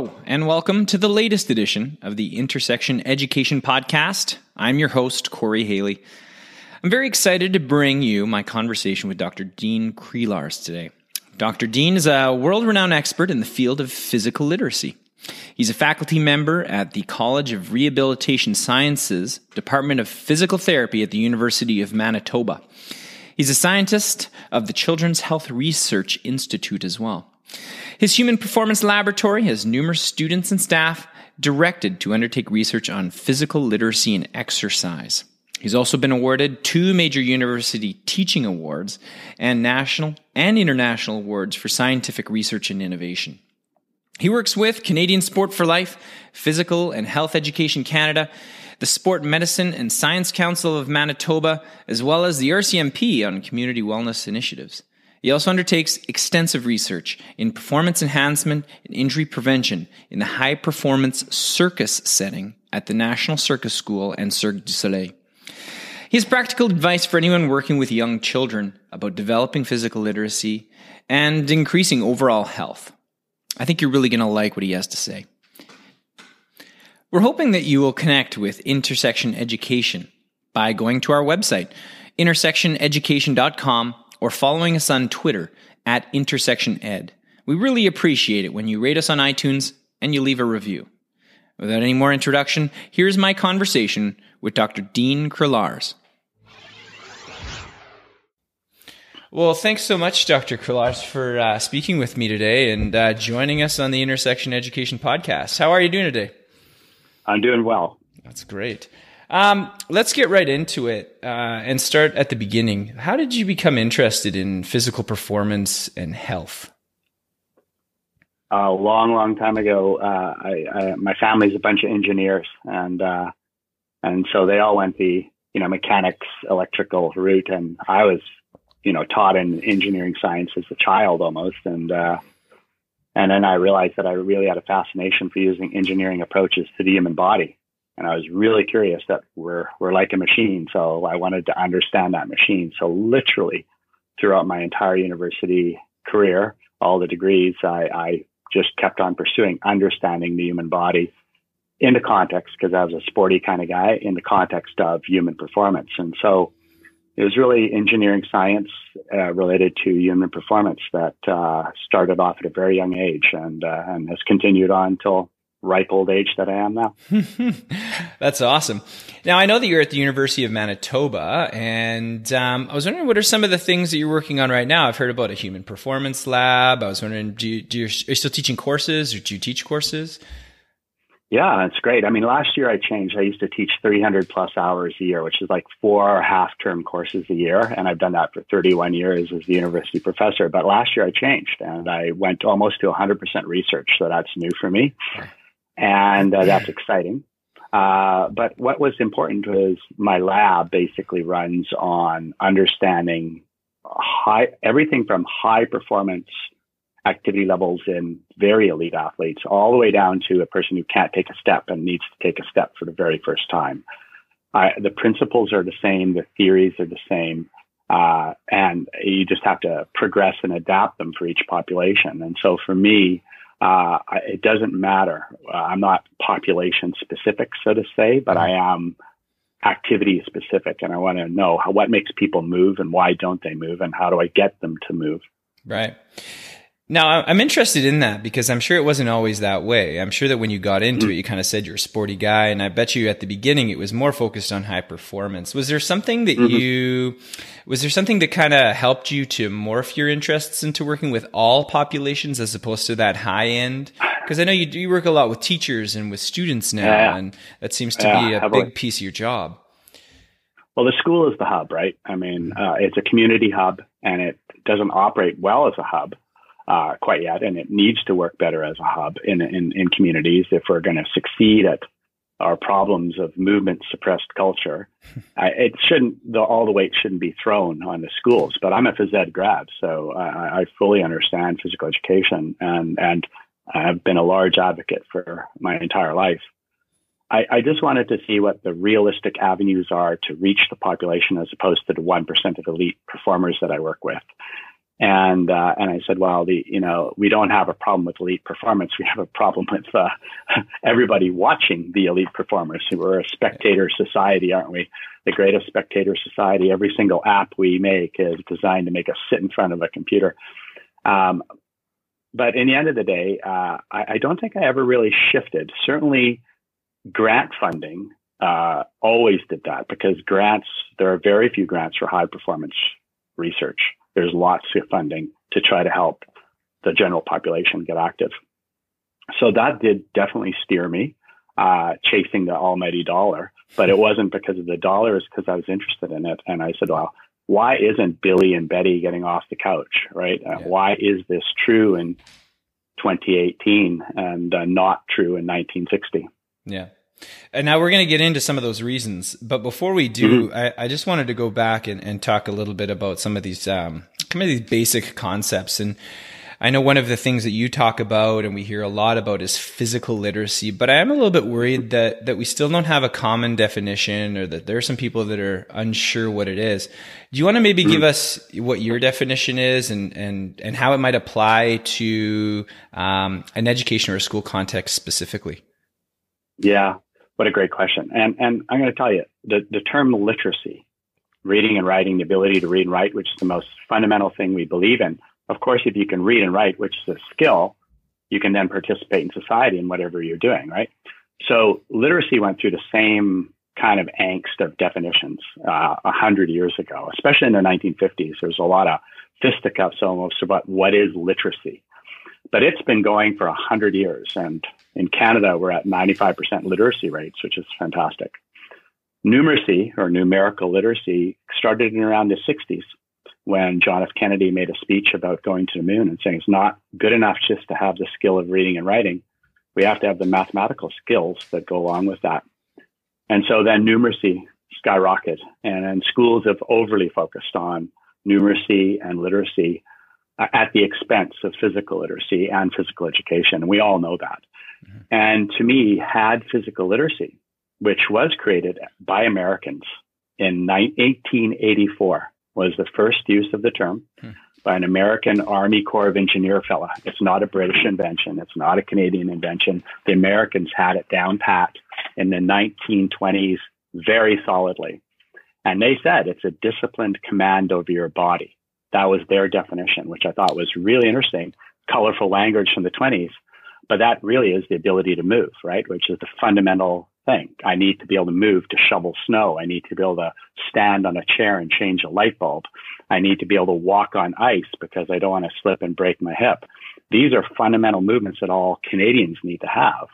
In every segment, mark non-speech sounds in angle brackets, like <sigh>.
And welcome to the latest edition of the Intersection Education Podcast. I'm your host, Corey Haley. I'm very excited to bring you my conversation with Dr. Dean Kriellaars today. Dr. Dean is a world renowned expert in the field of physical literacy. He's a faculty member at the College of Rehabilitation Sciences, Department of Physical Therapy at the University of Manitoba. He's a scientist of the Children's Health Research Institute as well. His Human Performance Laboratory has numerous students and staff directed to undertake research on physical literacy and exercise. He's also been awarded two major university teaching awards and national and international awards for scientific research and innovation. He works with Canadian Sport for Life, Physical and Health Education Canada, the Sport Medicine and Science Council of Manitoba, as well as the RCMP on community wellness initiatives. He also undertakes extensive research in performance enhancement and injury prevention in the high performance circus setting at the National Circus School and Cirque du Soleil. He has practical advice for anyone working with young children about developing physical literacy and increasing overall health. I think you're really going to like what he has to say. We're hoping that you will connect with Intersection Education by going to our website, intersectioneducation.com or following us on Twitter at Intersection Ed. We really appreciate it when you rate us on iTunes and you leave a review. Without any more introduction, here's my conversation with Dr. Dean Kriellaars. Well, thanks so much, Dr. Kriellaars, for uh, speaking with me today and uh, joining us on the Intersection Education Podcast. How are you doing today? I'm doing well. That's great. Um, let's get right into it uh, and start at the beginning. How did you become interested in physical performance and health? A long, long time ago, uh, I, I, my family's a bunch of engineers, and uh, and so they all went the you know mechanics, electrical route, and I was you know taught in engineering science as a child almost, and uh, and then I realized that I really had a fascination for using engineering approaches to the human body and I was really curious that we're we're like a machine. So I wanted to understand that machine. So literally, throughout my entire university career, all the degrees, I, I just kept on pursuing understanding the human body in the context because I was a sporty kind of guy in the context of human performance. And so it was really engineering science uh, related to human performance that uh, started off at a very young age and uh, and has continued on until ripe old age that I am now. <laughs> That's awesome. Now I know that you're at the University of Manitoba, and um, I was wondering what are some of the things that you're working on right now. I've heard about a human performance lab. I was wondering, do you, do you, are you still teaching courses, or do you teach courses? Yeah, that's great. I mean, last year I changed. I used to teach 300 plus hours a year, which is like four half term courses a year. And I've done that for 31 years as a university professor. But last year I changed and I went almost to 100% research. So that's new for me and uh, that's <clears throat> exciting. Uh, but what was important was my lab basically runs on understanding high everything from high performance activity levels in very elite athletes all the way down to a person who can't take a step and needs to take a step for the very first time. Uh, the principles are the same, the theories are the same, uh, and you just have to progress and adapt them for each population. And so for me, uh, it doesn't matter. Uh, I'm not population specific, so to say, but I am activity specific, and I want to know how, what makes people move and why don't they move, and how do I get them to move. Right. Now, I'm interested in that because I'm sure it wasn't always that way. I'm sure that when you got into it, you kind of said you're a sporty guy. And I bet you at the beginning, it was more focused on high performance. Was there something that mm-hmm. you, was there something that kind of helped you to morph your interests into working with all populations as opposed to that high end? Because I know you do work a lot with teachers and with students now, yeah. and that seems to yeah, be a big piece of your job. Well, the school is the hub, right? I mean, uh, it's a community hub and it doesn't operate well as a hub uh, quite yet. And it needs to work better as a hub in, in, in communities if we're going to succeed at our problems of movement suppressed culture. <laughs> I, it shouldn't, the, all the weight shouldn't be thrown on the schools, but I'm a phys ed grad, so I, I fully understand physical education and, and I've been a large advocate for my entire life. I, I, just wanted to see what the realistic avenues are to reach the population as opposed to the 1% of elite performers that I work with. And, uh, and I said, well, the, you know, we don't have a problem with elite performance. We have a problem with, uh, <laughs> everybody watching the elite performers. We're a spectator society, aren't we? The greatest spectator society. Every single app we make is designed to make us sit in front of a computer. Um, but in the end of the day, uh, I, I, don't think I ever really shifted. Certainly, grant funding uh, always did that because grants, there are very few grants for high performance research. There's lots of funding to try to help the general population get active. So that did definitely steer me uh, chasing the almighty dollar, but it wasn't because of the dollar, it's because I was interested in it. And I said, well, why isn't Billy and Betty getting off the couch, right? Uh, why is this true in 2018 and uh, not true in 1960? Yeah. And now we're going to get into some of those reasons. But before we do, mm-hmm. I, I, just wanted to go back and, and, talk a little bit about some of these, um, some of these basic concepts. And I know one of the things that you talk about and we hear a lot about is physical literacy, but I am a little bit worried that, that we still don't have a common definition or that there are some people that are unsure what it is. Do you want to maybe give us what your definition is and, and, and how it might apply to um, an education or a school context specifically? Yeah, what a great question. And, and I'm going to tell you the, the term literacy, reading and writing, the ability to read and write, which is the most fundamental thing we believe in of course, if you can read and write, which is a skill, you can then participate in society in whatever you're doing, right? So literacy went through the same kind of angst of definitions uh, a uh, hundred years ago, especially in the 1950s. There was a lot of fisticuffs almost about what is literacy, but it's been going for a hundred years. And in Canada, we're at 95% literacy rates, which is fantastic. Numeracy or numerical literacy started in around the 60s when John F. Kennedy made a speech about going to the moon and saying it's not good enough just to have the skill of reading and writing. We have to have the mathematical skills that go along with that. And so then numeracy skyrocketed, and, and schools have overly focused on numeracy and literacy at the expense of physical literacy and physical education. And we all know that. Mm-hmm. And to me, had physical literacy, which was created by Americans in 1884, was the first use of the term hmm. by an American Army Corps of Engineer fella. It's not a British invention. It's not a Canadian invention. The Americans had it down pat in the 1920s very solidly. And they said it's a disciplined command over your body. That was their definition, which I thought was really interesting. Colorful language from the 20s. But that really is the ability to move, right? Which is the fundamental thing. I need to be able to move to shovel snow. I need to be able to stand on a chair and change a light bulb. I need to be able to walk on ice because I don't want to slip and break my hip. These are fundamental movements that all Canadians need to have.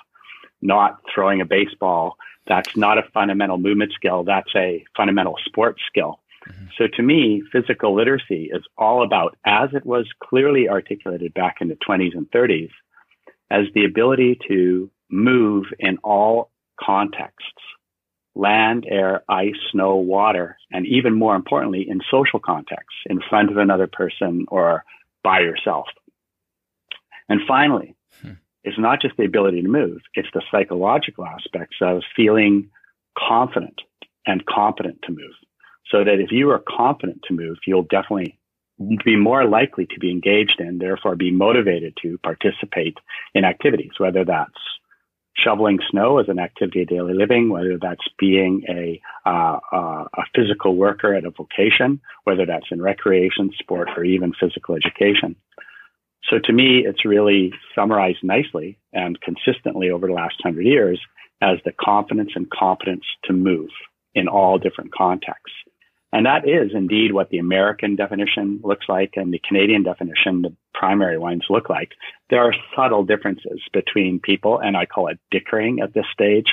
Not throwing a baseball. That's not a fundamental movement skill. That's a fundamental sports skill. Mm-hmm. So to me, physical literacy is all about, as it was clearly articulated back in the 20s and 30s, as the ability to move in all contexts land, air, ice, snow, water, and even more importantly, in social contexts, in front of another person or by yourself. And finally, hmm. it's not just the ability to move, it's the psychological aspects of feeling confident and competent to move. So that if you are confident to move, you'll definitely be more likely to be engaged in, therefore be motivated to participate in activities, whether that's shoveling snow as an activity of daily living, whether that's being a, uh, uh, a physical worker at a vocation, whether that's in recreation, sport, or even physical education. So to me, it's really summarized nicely and consistently over the last hundred years as the confidence and competence to move in all different contexts. And that is indeed what the American definition looks like and the Canadian definition, the primary ones look like. There are subtle differences between people, and I call it dickering at this stage.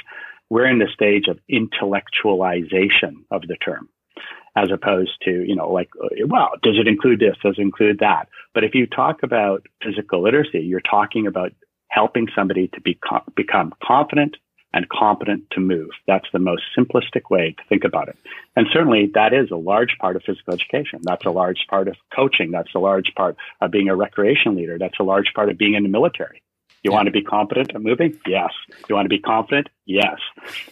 We're in the stage of intellectualization of the term. as opposed to, you know, like, well, does it include this? Does it include that? But if you talk about physical literacy, you're talking about helping somebody to be, become confident and competent to move. That's the most simplistic way to think about it. And certainly that is a large part of physical education. That's a large part of coaching. That's a large part of being a recreation leader. That's a large part of being in the military. You want to be competent at moving? Yes. You want to be confident? Yes.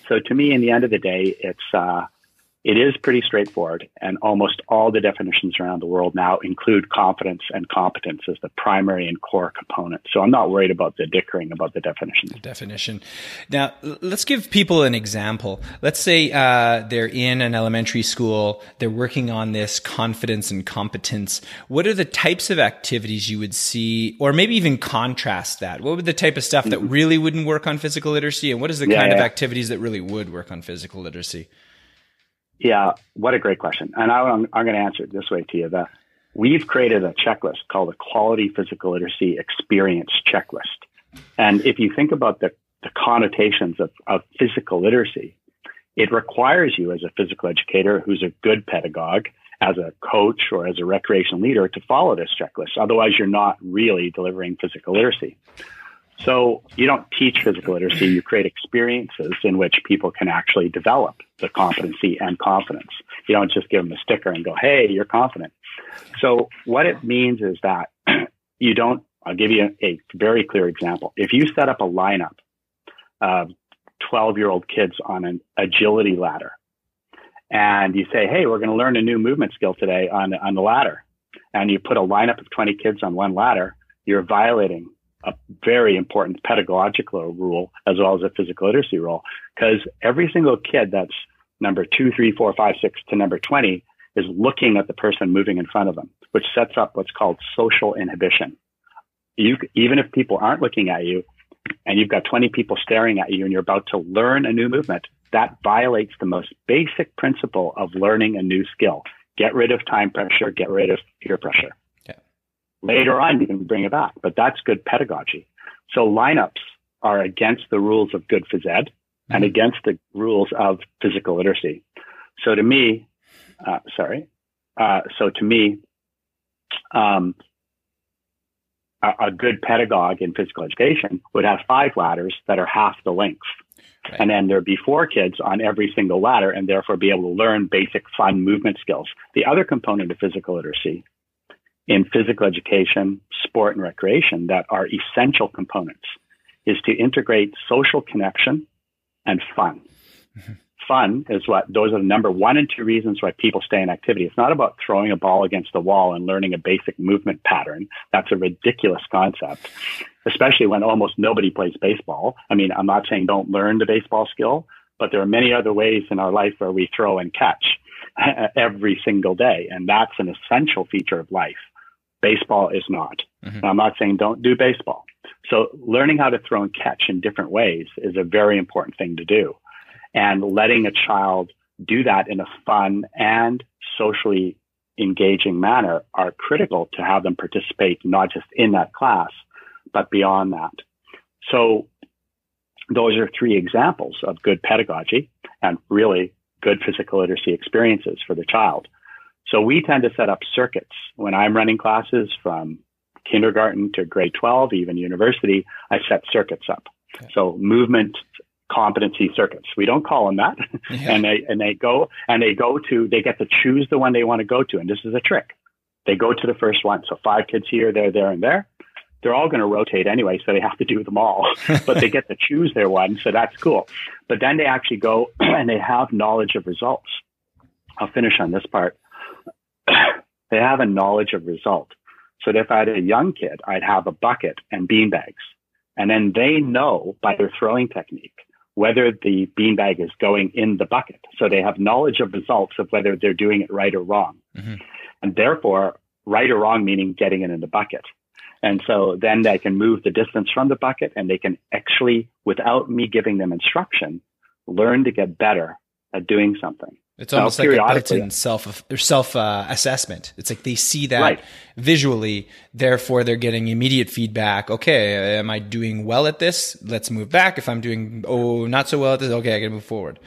So to me, in the end of the day, it's, uh, it is pretty straightforward, and almost all the definitions around the world now include confidence and competence as the primary and core component. So I'm not worried about the dickering about the definitions. The definition. Now, let's give people an example. Let's say uh, they're in an elementary school, they're working on this confidence and competence. What are the types of activities you would see, or maybe even contrast that? What would the type of stuff that mm-hmm. really wouldn't work on physical literacy, and what is the yeah, kind yeah. of activities that really would work on physical literacy? Yeah, what a great question. And I, am I'm going to answer it this way to you. The, we've created a checklist called the Quality Physical Literacy Experience Checklist. And if you think about the, the connotations of, of physical literacy, it requires you as a physical educator who's a good pedagogue, as a coach or as a recreation leader to follow this checklist. Otherwise, you're not really delivering physical literacy. So you don't teach physical literacy, you create experiences in which people can actually develop the competency and confidence. You don't just give them a sticker and go, hey, you're confident. So what it means is that <clears throat> you don't, I'll give you a, very clear example. If you set up a lineup of 12 year old kids on an agility ladder and you say, hey, we're going to learn a new movement skill today on, on the ladder, and you put a lineup of 20 kids on one ladder, you're violating a very important pedagogical rule as well as a physical literacy rule because every single kid that's number two, three, four, five, six to number 20 is looking at the person moving in front of them, which sets up what's called social inhibition. You, even if people aren't looking at you and you've got 20 people staring at you and you're about to learn a new movement, that violates the most basic principle of learning a new skill. Get rid of time pressure, get rid of peer pressure. Later on, you can bring it back, but that's good pedagogy. So lineups are against the rules of good phys ed mm-hmm. and against the rules of physical literacy. So to me, uh, sorry. Uh, so to me, um, a, a, good pedagogue in physical education would have five ladders that are half the length. Right. And then there'd be four kids on every single ladder and therefore be able to learn basic fun movement skills. The other component of physical literacy in physical education, sport, and recreation that are essential components is to integrate social connection and fun. Mm-hmm. Fun is what those are the number one and two reasons why people stay in activity. It's not about throwing a ball against the wall and learning a basic movement pattern. That's a ridiculous concept, especially when almost nobody plays baseball. I mean, I'm not saying don't learn the baseball skill, but there are many other ways in our life where we throw and catch <laughs> every single day. And that's an essential feature of life. Baseball is not. Mm-hmm. I'm not saying don't do baseball. So learning how to throw and catch in different ways is a very important thing to do. And letting a child do that in a fun and socially engaging manner are critical to have them participate not just in that class, but beyond that. So those are three examples of good pedagogy and really good physical literacy experiences for the child. So we tend to set up circuits when I'm running classes from kindergarten to grade 12, even university, I set circuits up. Okay. So movement competency circuits. We don't call them that. Yeah. and they, and they go, and they go to, they get to choose the one they want to go to. And this is a trick. They go to the first one. So five kids here, there, there, and there. They're all going to rotate anyway, so they have to do them all, <laughs> but they get to choose their one. So that's cool. But then they actually go <clears throat> and they have knowledge of results. I'll finish on this part. They have a knowledge of result. So if I had a young kid, I'd have a bucket and bean bags. And then they know by their throwing technique whether the beanbag is going in the bucket. So they have knowledge of results of whether they're doing it right or wrong. Mm-hmm. And therefore, right or wrong meaning getting it in the bucket. And so then they can move the distance from the bucket and they can actually, without me giving them instruction, learn to get better at doing something. It's almost like a built-in self self uh, assessment. It's like they see that right. visually, therefore they're getting immediate feedback. Okay, am I doing well at this? Let's move back. If I'm doing oh not so well at this, okay, I got to move forward.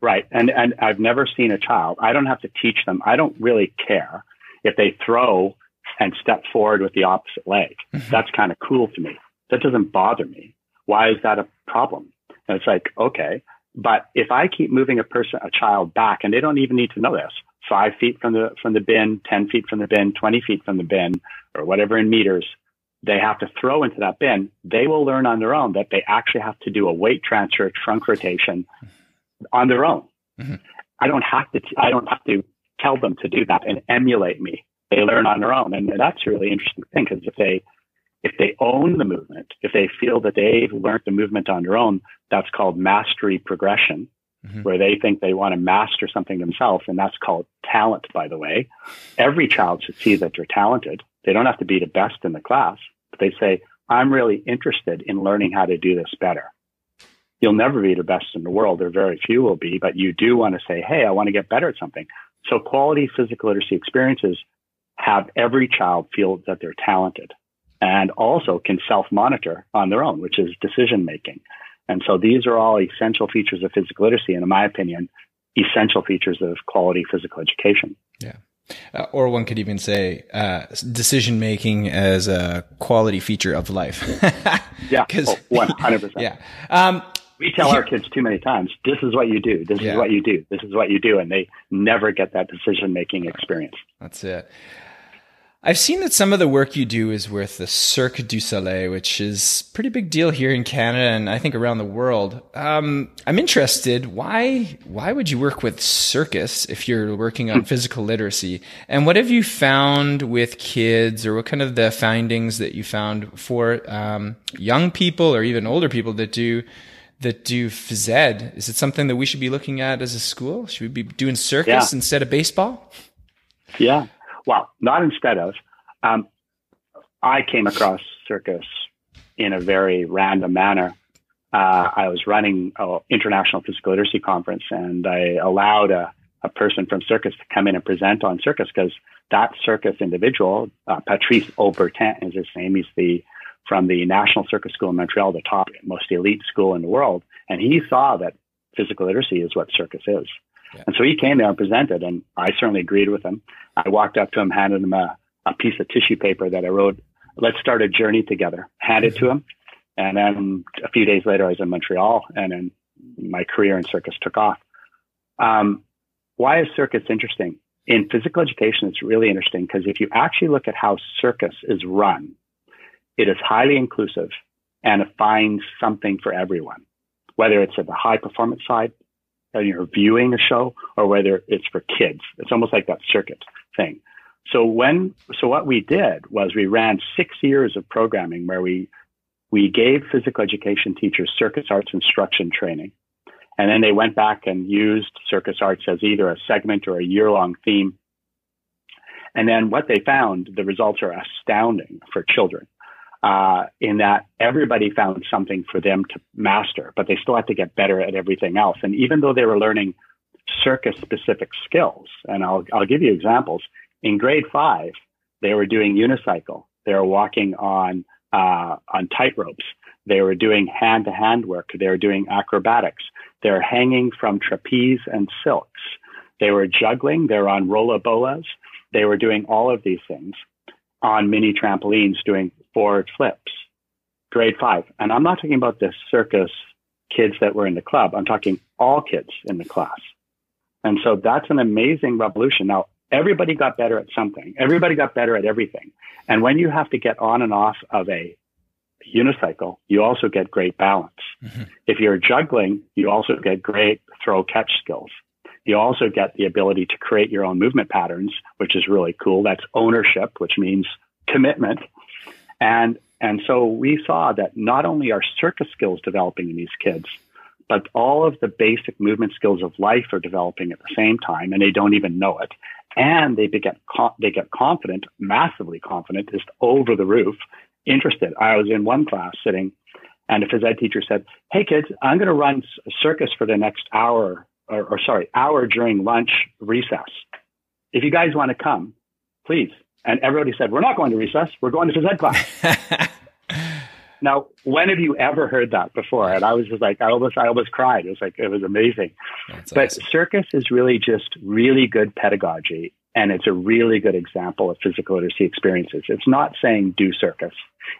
Right. And, and I've never seen a child. I don't have to teach them. I don't really care if they throw and step forward with the opposite leg. Mm-hmm. That's kind of cool to me. That doesn't bother me. Why is that a problem? And it's like, okay, but if I keep moving a person, a child back, and they don't even need to know this, five feet from the from the bin, ten feet from the bin, twenty feet from the bin, or whatever in meters, they have to throw into that bin. They will learn on their own that they actually have to do a weight transfer, trunk rotation on their own. Mm-hmm. I don't have to. I don't have to tell them to do that and emulate me. They learn on their own, and that's a really interesting thing because if they if they own the movement, if they feel that they've learned the movement on their own, that's called mastery progression, mm-hmm. where they think they want to master something themselves. And that's called talent, by the way. Every child should see that they're talented. They don't have to be the best in the class, but they say, I'm really interested in learning how to do this better. You'll never be the best in the world, or very few will be, but you do want to say, Hey, I want to get better at something. So quality physical literacy experiences have every child feel that they're talented and also can self monitor on their own, which is decision making. And so these are all essential features of physical literacy, and in my opinion, essential features of quality physical education. Yeah. Uh, or one could even say uh, decision making as a quality feature of life. <laughs> yeah, <laughs> oh, one hundred percent. <laughs> Yeah, um, we tell our kids too many times, "This is what you do. This yeah. is what you do. This is what you do," and they never get that decision making experience. That's it. I've seen that some of the work you do is with the Cirque du Soleil, which is a pretty big deal here in Canada and I think around the world. Um, I'm interested. Why why would you work with circus if you're working on physical literacy? And what have you found with kids, or what kind of the findings that you found for um, young people or even older people that do that do phys ed? Is it something that we should be looking at as a school? Should we be doing circus yeah. instead of baseball? Yeah, well, not instead of. Um, I came across circus in a very random manner. Uh, I was running an international physical literacy conference, and I allowed a, a, person from circus to come in and present on circus because that circus individual, uh, Patrice Aubertin is his name. He's the from the National Circus School in Montreal, the top most elite school in the world, and he saw that physical literacy is what circus is. And so he came there and presented, and I certainly agreed with him. I walked up to him, handed him a, a piece of tissue paper that I wrote, let's start a journey together, handed mm-hmm. to him. And then a few days later, I was in Montreal, and then my career in circus took off. Um, why is circus interesting? In physical education, it's really interesting because if you actually look at how circus is run, it is highly inclusive and it finds something for everyone, whether it's at the high performance side, you're viewing a show or whether it's for kids. It's almost like that circuit thing. So when, so what we did was we ran six years of programming where we, we gave physical education teachers circus arts instruction training. And then they went back and used circus arts as either a segment or a year long theme. And then what they found, the results are astounding for children uh, in that everybody found something for them to master, but they still had to get better at everything else. And even though they were learning circus specific skills, and I'll, I'll give you examples. In grade five, they were doing unicycle. They were walking on, uh, on tight ropes. They were doing hand to hand work. They were doing acrobatics. They're hanging from trapeze and silks. They were juggling. They were on rolla bolas. They were doing all of these things on mini trampolines doing forward flips, grade five. And I'm not talking about the circus kids that were in the club. I'm talking all kids in the class. And so that's an amazing revolution. Now, everybody got better at something. Everybody got better at everything. And when you have to get on and off of a unicycle, you also get great balance. Mm-hmm. If you're juggling, you also get great throw catch skills. You also get the ability to create your own movement patterns, which is really cool. That's ownership, which means commitment. And, and so we saw that not only are circus skills developing in these kids, but all of the basic movement skills of life are developing at the same time and they don't even know it. And they get, they get confident, massively confident, just over the roof, interested. I was in one class sitting and a phys ed teacher said, Hey kids, I'm going to run circus for the next hour or, or sorry, hour during lunch recess. If you guys want to come, please. And everybody said, we're not going to recess. We're going to phys ed class. <laughs> Now, when have you ever heard that before? And I was just like, I almost, I almost cried. It was like, it was amazing. That's but awesome. circus is really just really good pedagogy. And it's a really good example of physical literacy experiences. It's not saying do circus.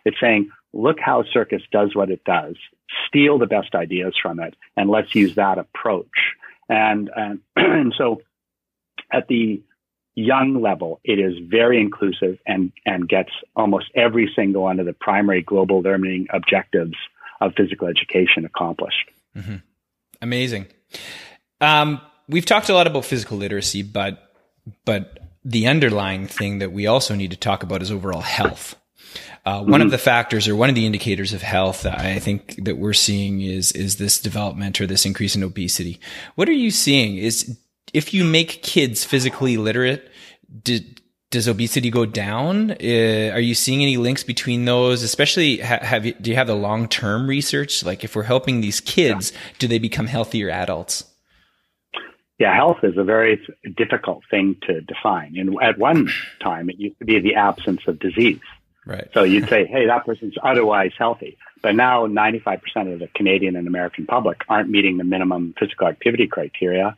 It's saying, look how circus does what it does, steal the best ideas from it, and let's use that approach. And, and, <clears throat> and so at the young level, it is very inclusive and, and gets almost every single one of the primary global learning objectives of physical education accomplished. Mm-hmm. Amazing. Um, we've talked a lot about physical literacy, but but the underlying thing that we also need to talk about is overall health. Uh, one mm-hmm. of the factors or one of the indicators of health that I think that we're seeing is is this development or this increase in obesity. What are you seeing? Is if you make kids physically literate, did, does obesity go down? Uh, are you seeing any links between those? Especially, ha- have you, do you have the long term research? Like, if we're helping these kids, yeah. do they become healthier adults? Yeah, health is a very difficult thing to define. And at one time, it used to be the absence of disease. Right. So you'd say, hey, that person's otherwise healthy. But now 95% of the Canadian and American public aren't meeting the minimum physical activity criteria.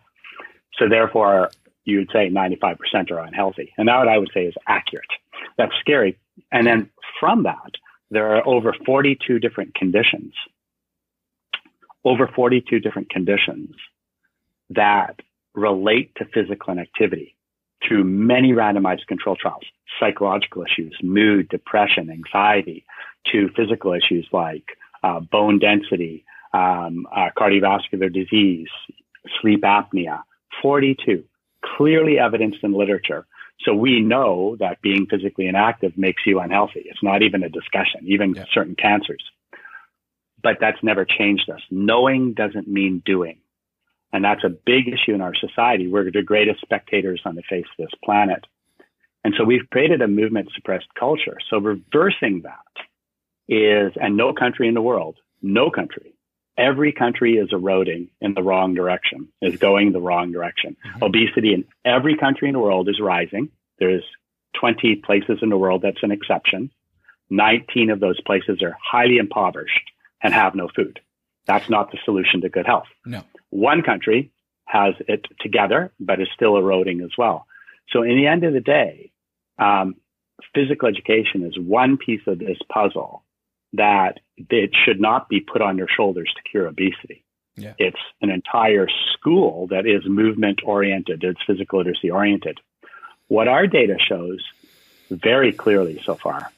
So therefore, you would say 95% are unhealthy. And that what I would say is accurate. That's scary. And then from that, there are over 42 different conditions, over 42 different conditions that relate to physical inactivity through many randomized control trials, psychological issues, mood, depression, anxiety, to physical issues like uh, bone density, um, uh, cardiovascular disease, sleep apnea, 42, clearly evidenced in literature. So we know that being physically inactive makes you unhealthy. It's not even a discussion, even yeah. certain cancers. But that's never changed us. Knowing doesn't mean doing. And that's a big issue in our society. We're the greatest spectators on the face of this planet. And so we've created a movement suppressed culture. So reversing that is, and no country in the world, no country every country is eroding in the wrong direction, is going the wrong direction. Mm-hmm. Obesity in every country in the world is rising. There's 20 places in the world that's an exception. 19 of those places are highly impoverished and have no food. That's not the solution to good health. No. One country has it together, but is still eroding as well. So in the end of the day, um, physical education is one piece of this puzzle that it should not be put on your shoulders to cure obesity. Yeah. It's an entire school that is movement oriented, it's physical literacy oriented. What our data shows very clearly so far,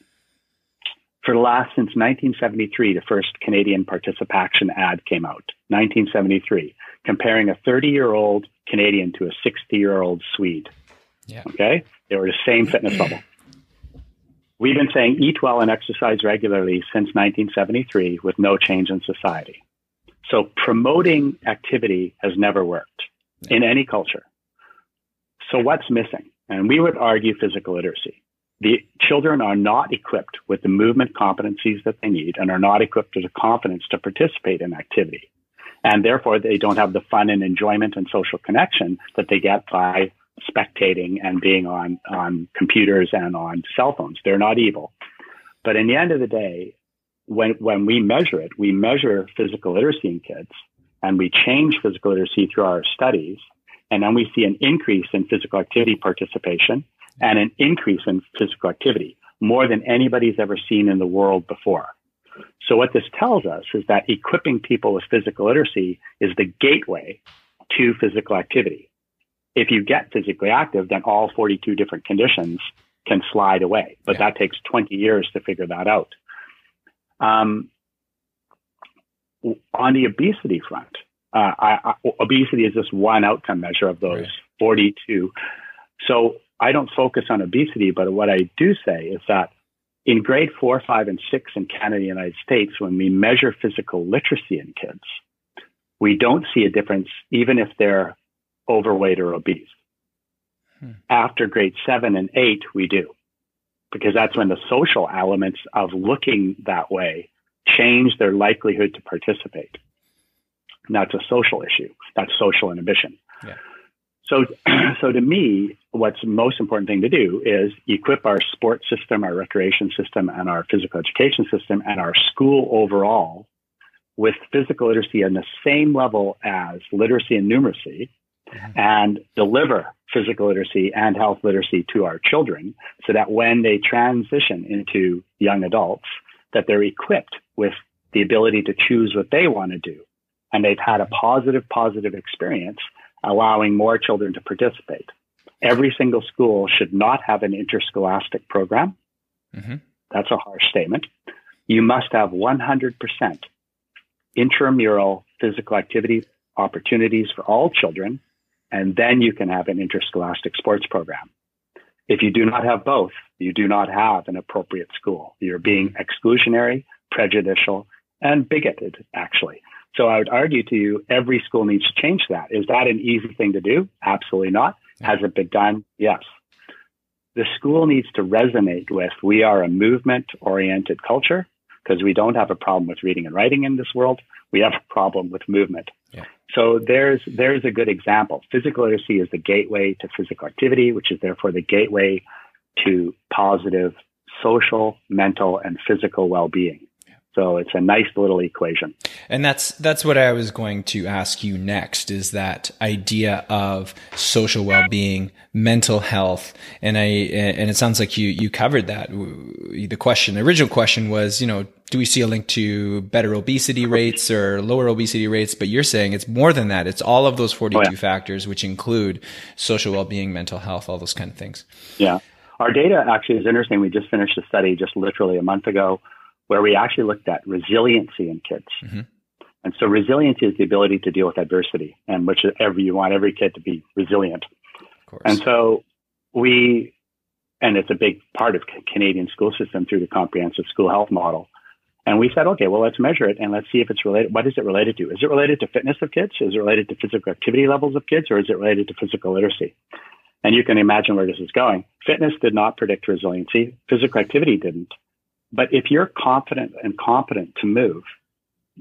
for the last since 1973, the first Canadian participation ad came out, 1973, comparing a 30 year old Canadian to a 60 year old Swede. Yeah. Okay. They were the same fitness level. We've been saying eat well and exercise regularly since 1973 with no change in society. So promoting activity has never worked in any culture. So what's missing? And we would argue physical literacy. The children are not equipped with the movement competencies that they need and are not equipped with the confidence to participate in activity. And therefore they don't have the fun and enjoyment and social connection that they get by spectating and being on, on computers and on cell phones. They're not evil. But in the end of the day, when, when we measure it, we measure physical literacy in kids and we change physical literacy through our studies. And then we see an increase in physical activity participation and an increase in physical activity more than anybody's ever seen in the world before. So what this tells us is that equipping people with physical literacy is the gateway to physical activity if you get physically active, then all 42 different conditions can slide away. But yeah. that takes 20 years to figure that out. Um, on the obesity front, uh, I, I, obesity is just one outcome measure of those right. 42. So I don't focus on obesity, but what I do say is that in grade four, five, and six in Canada and the United States, when we measure physical literacy in kids, we don't see a difference even if they're overweight or obese. Hmm. After grade seven and eight, we do, because that's when the social elements of looking that way change their likelihood to participate. That's a social issue. That's social inhibition. Yeah. So, <clears throat> so to me, what's most important thing to do is equip our sports system, our recreation system, and our physical education system, and our school overall with physical literacy on the same level as literacy and numeracy, mm-hmm. and deliver physical literacy and health literacy to our children, so that when they transition into young adults, that they're equipped with the ability to choose what they want to do, and they've had a positive, positive experience allowing more children to participate. Every single school should not have an interscholastic program. Mm-hmm. That's a harsh statement. You must have 100% intramural physical activity opportunities for all children, and then you can have an interscholastic sports program. If you do not have both, you do not have an appropriate school. You're being exclusionary, prejudicial, and bigoted, actually. So I would argue to you, every school needs to change that. Is that an easy thing to do? Absolutely not. Has it been done? Yes. The school needs to resonate with we are a movement oriented culture because we don't have a problem with reading and writing in this world. We have a problem with movement. Yeah. So there's there's a good example. Physical literacy is the gateway to physical activity, which is therefore the gateway to positive social, mental, and physical well-being. So it's a nice little equation. And that's that's what I was going to ask you next is that idea of social well-being, mental health. And I and it sounds like you you covered that. The question, the original question was, you know, do we see a link to better obesity rates or lower obesity rates? But you're saying it's more than that. It's all of those 42 oh, yeah. factors which include social well-being, mental health, all those kind of things. Yeah. Our data actually is interesting. We just finished a study just literally a month ago where we actually looked at resiliency in kids. Mm-hmm. And so resiliency is the ability to deal with adversity, and which every you want every kid to be resilient. And so we, and it's a big part of Canadian school system through the comprehensive school health model. And we said, okay, well, let's measure it and let's see if it's related. What is it related to? Is it related to fitness of kids? Is it related to physical activity levels of kids, or is it related to physical literacy? And you can imagine where this is going. Fitness did not predict resiliency. Physical activity didn't. But if you're confident and competent to move,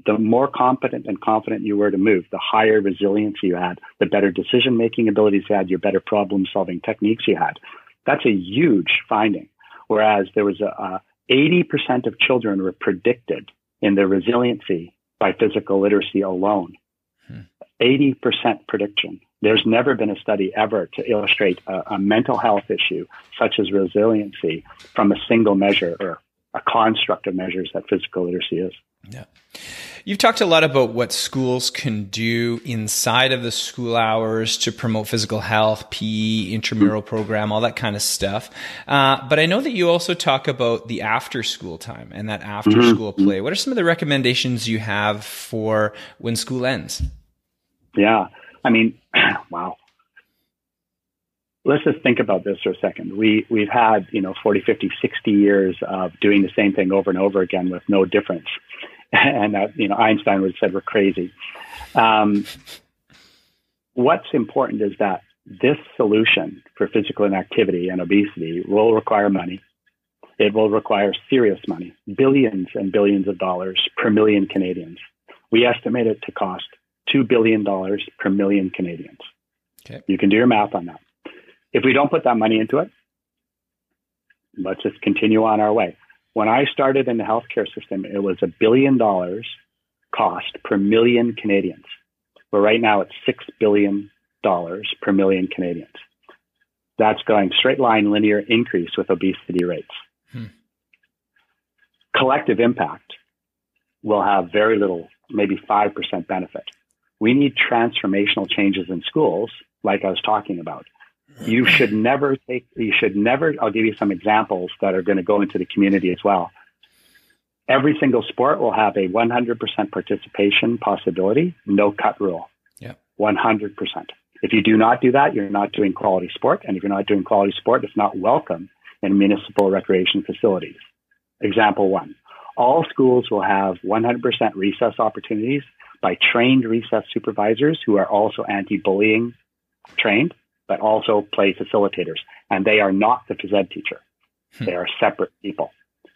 the more competent and confident you were to move, the higher resilience you had, the better decision making abilities you had, your better problem solving techniques you had. That's a huge finding. Whereas there was a, a 80% of children were predicted in their resiliency by physical literacy alone. Hmm. 80% prediction. There's never been a study ever to illustrate a, a mental health issue such as resiliency from a single measure or a construct of measures that physical literacy is. Yeah. You've talked a lot about what schools can do inside of the school hours to promote physical health, PE, intramural program, all that kind of stuff. Uh, but I know that you also talk about the after school time and that after mm-hmm. school play. What are some of the recommendations you have for when school ends? Yeah. I mean, <clears throat> wow let's just think about this for a second. We we've had, you know, 40, 50, 60 years of doing the same thing over and over again with no difference. <laughs> And uh, you know, Einstein would have said we're crazy. Um, what's important is that this solution for physical inactivity and obesity will require money. It will require serious money, billions and billions of dollars per million Canadians. We estimate it to cost $2 billion per million Canadians. Okay. You can do your math on that. If we don't put that money into it, let's just continue on our way. When I started in the healthcare system, it was a billion dollars cost per million Canadians. But right now it's $6 billion per million Canadians. That's going straight line linear increase with obesity rates. Hmm. Collective impact will have very little, maybe 5% benefit. We need transformational changes in schools, like I was talking about you should never take, you should never, I'll give you some examples that are going to go into the community as well. Every single sport will have a 100% participation possibility, no cut rule. Yeah. 100%. If you do not do that, you're not doing quality sport. And if you're not doing quality sport, it's not welcome in municipal recreation facilities. Example one, all schools will have 100% recess opportunities by trained recess supervisors who are also anti-bullying trained but also play facilitators. And they are not the phys ed teacher. Hmm. They are separate people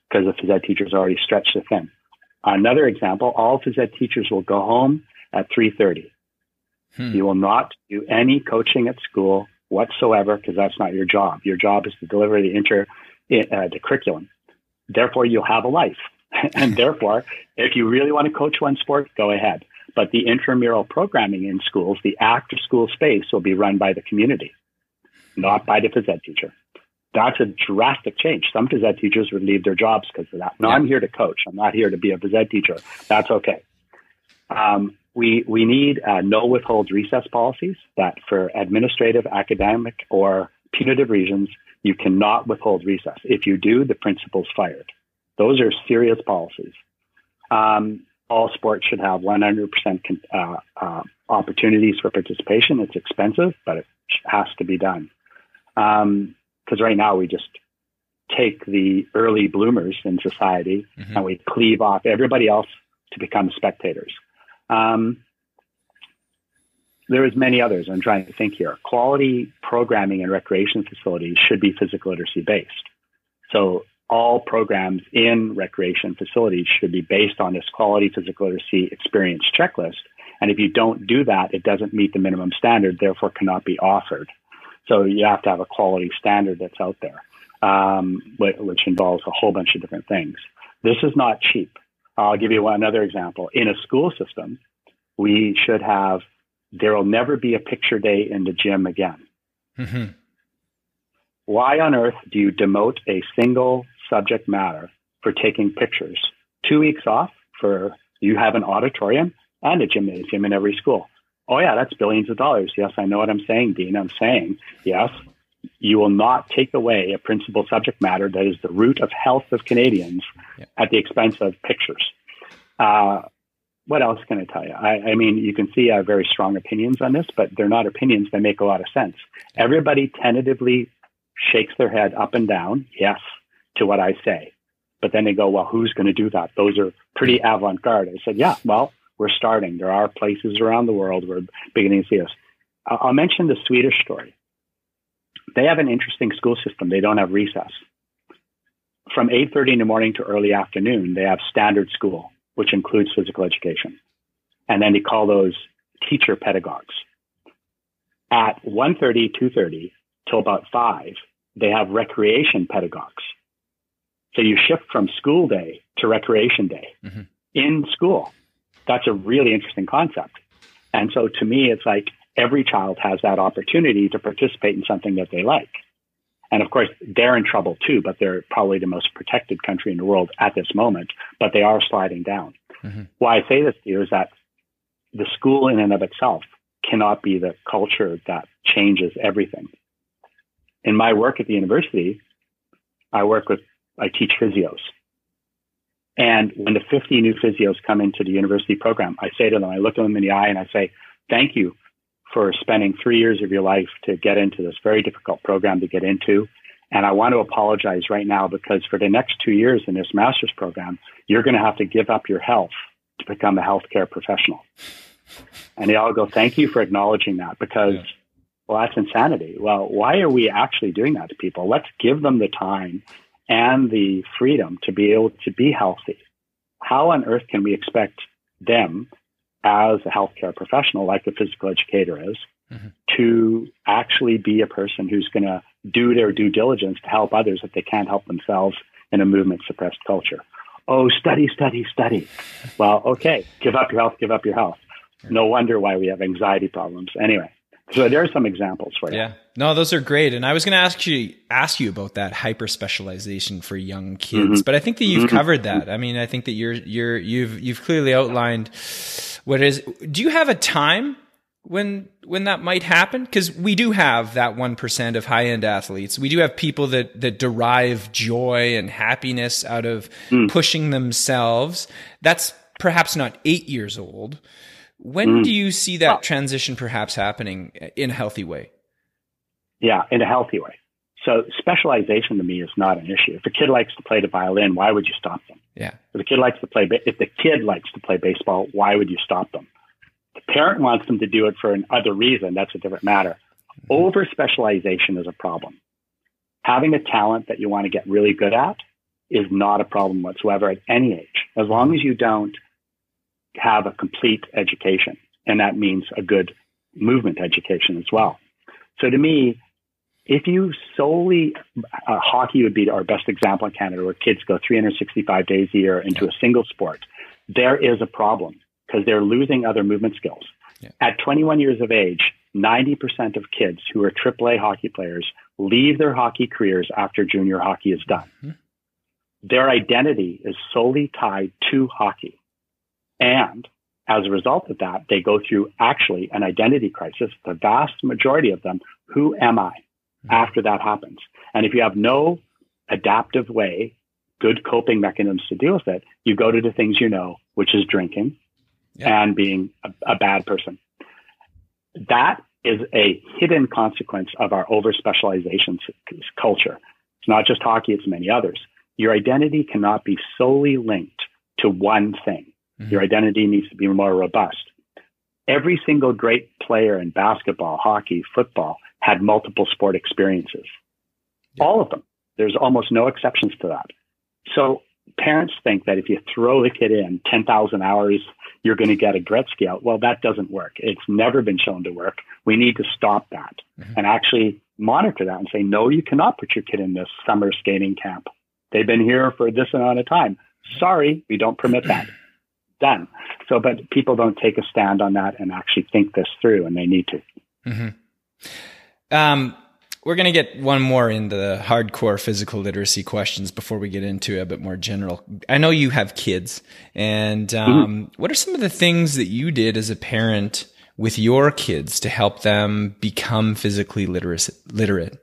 because the phys ed teacher is already stretched thin. Another example, all phys ed teachers will go home at 3.30. Hmm. You will not do any coaching at school whatsoever because that's not your job. Your job is to deliver the inter uh, the curriculum. Therefore, you'll have a life, <laughs> and therefore, if you really want to coach one sport, go ahead. But the intramural programming in schools, the after school space, will be run by the community, not by the phys ed teacher. That's a drastic change. Some phys ed teachers would leave their jobs because of that. No, yeah. I'm here to coach. I'm not here to be a phys ed teacher. That's okay. Um, we, we need uh, no withhold recess policies that for administrative, academic, or punitive reasons, you cannot withhold recess. If you do, the principal's fired. Those are serious policies. Um, all sports should have 100% uh, uh, opportunities for participation. It's expensive, but it has to be done. Because um, right now we just take the early bloomers in society mm-hmm. and we cleave off everybody else to become spectators. Um, there is many others. I'm trying to think here. Quality programming and recreation facilities should be physical literacy based. So all programs in recreation facilities should be based on this quality physical literacy experience checklist. And if you don't do that, it doesn't meet the minimum standard, therefore cannot be offered. So you have to have a quality standard that's out there, um, which involves a whole bunch of different things. This is not cheap. I'll give you one, another example. In a school system, we should have, there will never be a picture day in the gym again. Mm-hmm. Why on earth do you demote a single subject matter for taking pictures? Two weeks off for you have an auditorium and a gymnasium in every school. Oh, yeah, that's billions of dollars. Yes, I know what I'm saying, Dean. I'm saying, yes, you will not take away a principal subject matter that is the root of health of Canadians yeah. at the expense of pictures. Uh, what else can I tell you? I, I, mean, you can see I have very strong opinions on this, but they're not opinions. They make a lot of sense. Everybody tentatively shakes their head up and down, yes, to what I say. But then they go, well, who's going to do that? Those are pretty avant garde. I said, yeah, well, we're starting. There are places around the world where beginning to see this. I'll mention the Swedish story they have an interesting school system. They don't have recess. From 8:30 in the morning to early afternoon, they have standard school, which includes physical education. And then they call those teacher pedagogues. At 1:30, 2:30 till about 5, they have recreation pedagogues. So you shift from school day to recreation day mm-hmm. in school. That's a really interesting concept. And so to me, it's like every child has that opportunity to participate in something that they like. And of course, they're in trouble too, but they're probably the most protected country in the world at this moment, but they are sliding down. Mm-hmm. Why I say this to you is that the school in and of itself cannot be the culture that changes everything. In my work at the university, I work with, I teach physios. And when the 50 new physios come into the university program, I say to them, I look them in the eye and I say, thank you for spending three years of your life to get into this very difficult program to get into. And I want to apologize right now because for the next two years in this master's program, you're going to have to give up your health to become a healthcare professional. And they all go, thank you for acknowledging that because, yeah. well, that's insanity. Well, why are we actually doing that to people? Let's give them the time and the freedom to be able to be healthy. How on earth can we expect them as a healthcare professional, like a physical educator is, mm-hmm. to actually be a person who's going to do their due diligence to help others if they can't help themselves in a movement suppressed culture. Oh, study, study, study. Well, okay, give up your health, give up your health. No wonder why we have anxiety problems. Anyway, so there are some examples for you. Yeah. No, those are great. And I was going to ask you ask you about that hyper specialization for young kids, mm-hmm. but I think that you've mm-hmm. covered that. I mean, I think that you're you're you've you've clearly outlined what is. Do you have a time when when that might happen? Because we do have that one percent of high end athletes. We do have people that that derive joy and happiness out of mm. pushing themselves. That's perhaps not eight years old when mm. do you see that transition perhaps happening in a healthy way? Yeah, in a healthy way. So specialization to me is not an issue. If a kid likes to play the violin, why would you stop them? Yeah. If the kid likes to play, if the kid likes to play baseball, why would you stop them? The parent wants them to do it for another reason. That's a different matter. Mm-hmm. Over specialization is a problem. Having a talent that you want to get really good at is not a problem whatsoever at any age, as long as you don't have a complete education. And that means a good movement education as well. So to me, if you solely uh, hockey would be our best example in Canada, where kids go 365 days a year into a single sport, there is a problem because they're losing other movement skills. Yeah. At 21 years of age, 90% of kids who are AAA hockey players leave their hockey careers after junior hockey is done. Mm-hmm. Their identity is solely tied to hockey. And as a result of that, they go through actually an identity crisis. The vast majority of them, who am I mm-hmm. after that happens? And if you have no adaptive way, good coping mechanisms to deal with it, you go to the things you know, which is drinking yeah. and being a, a bad person. That is a hidden consequence of our over specialization culture. It's not just hockey, it's many others. Your identity cannot be solely linked to one thing. Mm-hmm. Your identity needs to be more robust. Every single great player in basketball, hockey, football had multiple sport experiences. Yeah. All of them. There's almost no exceptions to that. So parents think that if you throw the kid in 10,000 hours, you're going to get a Gretzky out. Well, that doesn't work. It's never been shown to work. We need to stop that mm-hmm. and actually monitor that and say, no, you cannot put your kid in this summer skating camp. They've been here for this amount of time. Sorry, we don't permit that. Done. So, but people don't take a stand on that and actually think this through, and they need to. Mm-hmm. Um, we're going to get one more in the hardcore physical literacy questions before we get into a bit more general. I know you have kids, and um, mm-hmm. what are some of the things that you did as a parent with your kids to help them become physically literate? literate?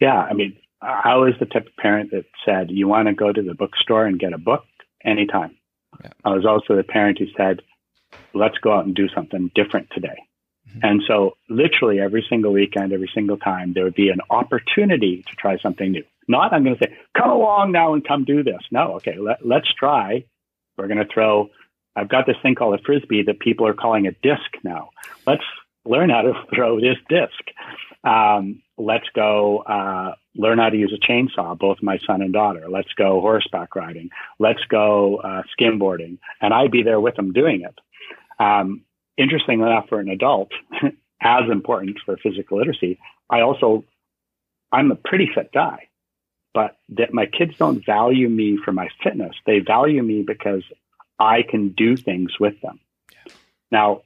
Yeah, I mean, I was the type of parent that said, "You want to go to the bookstore and get a book anytime." Yeah. I was also the parent who said, "Let's go out and do something different today." Mm-hmm. And so, literally every single weekend, every single time, there would be an opportunity to try something new. Not, I'm going to say, come along now and come do this. No, okay, let, let's try. We're going to throw, I've got this thing called a frisbee that people are calling a disc now. Let's learn how to <laughs> throw this disc. Um, let's go uh, learn how to use a chainsaw, both my son and daughter. Let's go horseback riding. Let's go uh, skimboarding. And I'd be there with them doing it. Um, interestingly enough, for an adult, <laughs> as important for physical literacy, I also, I'm a pretty fit guy, but that my kids don't value me for my fitness. They value me because I can do things with them. Yeah. Now,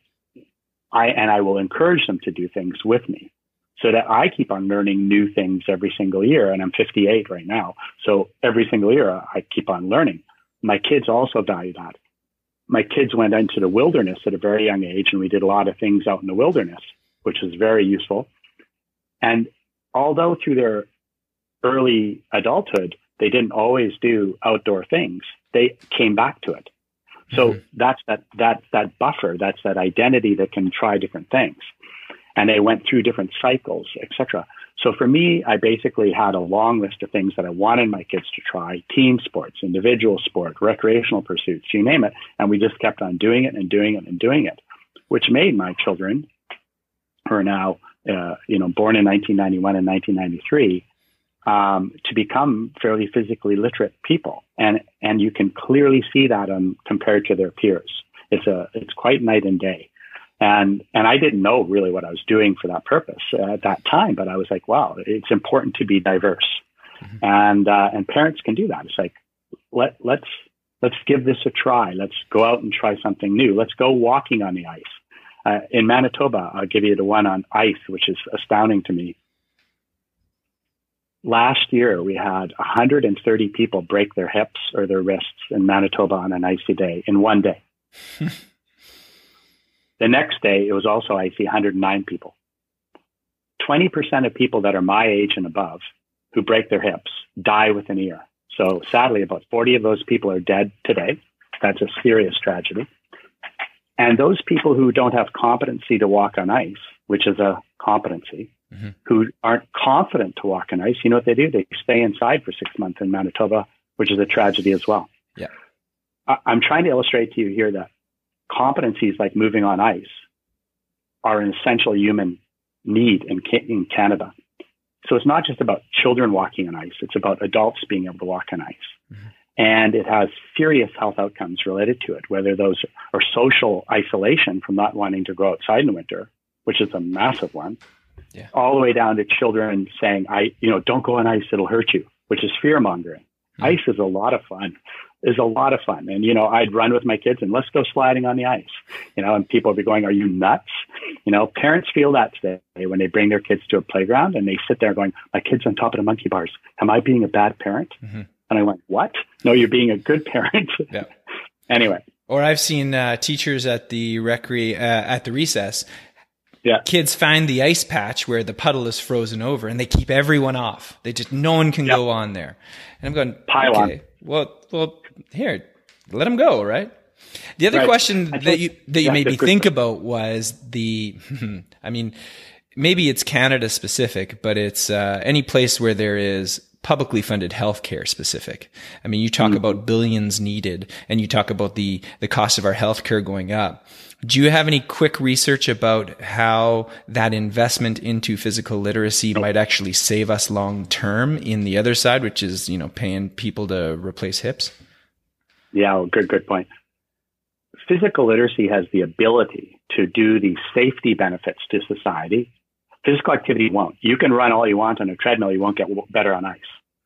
I, and I will encourage them to do things with me so that I keep on learning new things every single year. And I'm 58 right now. So every single year I keep on learning. My kids also value that my kids went into the wilderness at a very young age, and we did a lot of things out in the wilderness, which was very useful. And although through their early adulthood, they didn't always do outdoor things, they came back to it. So mm-hmm. that's that that that buffer, that's that identity that can try different things. And they went through different cycles, etc. So for me, I basically had a long list of things that I wanted my kids to try team sports, individual sport, recreational pursuits, you name it. And we just kept on doing it and doing it and doing it, which made my children, who are now, uh, you know, born in 1991 and 1993, um, to become fairly physically literate people. And, and you can clearly see that um, compared to their peers. It's a, it's quite night and day. And, and I didn't know really what I was doing for that purpose at that time, but I was like, wow, it's important to be diverse. Mm-hmm. And, uh, and parents can do that. It's like, let, let's, let's give this a try. Let's go out and try something new. Let's go walking on the ice. Uh, in Manitoba, I'll give you the one on ice, which is astounding to me. Last year, we had 130 people break their hips or their wrists in Manitoba on an icy day in one day. <laughs> The next day, it was also icy 109 people. 20% of people that are my age and above who break their hips die within a year. So sadly, about 40 of those people are dead today. That's a serious tragedy. And those people who don't have competency to walk on ice, which is a competency, mm-hmm. who aren't confident to walk on ice, you know what they do? They stay inside for six months in Manitoba, which is a tragedy as well. Yeah. I'm trying to illustrate to you here that competencies like moving on ice are an essential human need in, in Canada. So it's not just about children walking on ice, it's about adults being able to walk on ice. Mm-hmm. and it has serious health outcomes related to it, whether those are social isolation from not wanting to go outside in the winter, which is a massive one, yeah. all the way down to children saying, I, you know, don't go on ice, it'll hurt you, which is fear mongering. Mm-hmm. Ice is a lot of fun. Is a lot of fun. And, you know, I'd run with my kids and let's go sliding on the ice, you know, and people would be going, are you nuts? You know, parents feel that today when they bring their kids to a playground and they sit there going, my kid's on top of the monkey bars. Am I being a bad parent? Mm-hmm. And I went, what? No, you're being a good parent. <laughs> Yeah. anyway. Or I've seen uh, teachers at the recre uh, at the recess. Yeah. Kids find the ice patch where the puddle is frozen over, and they keep everyone off. They just no one can yep. go on there. And I'm going, Pile okay, well, well, here, let them go, right? The other right. question that you that you made me think about was the, <laughs> I mean, maybe it's Canada specific, but it's uh, any place where there is publicly funded healthcare specific. I mean, you talk mm. about billions needed and you talk about the, the cost of our healthcare going up. Do you have any quick research about how that investment into physical literacy might actually save us long term in the other side, which is, you know, paying people to replace hips? Yeah, good, good point. Physical literacy has the ability to do the safety benefits to society Physical activity won't. You can run all you want on a treadmill, you won't get better on ice.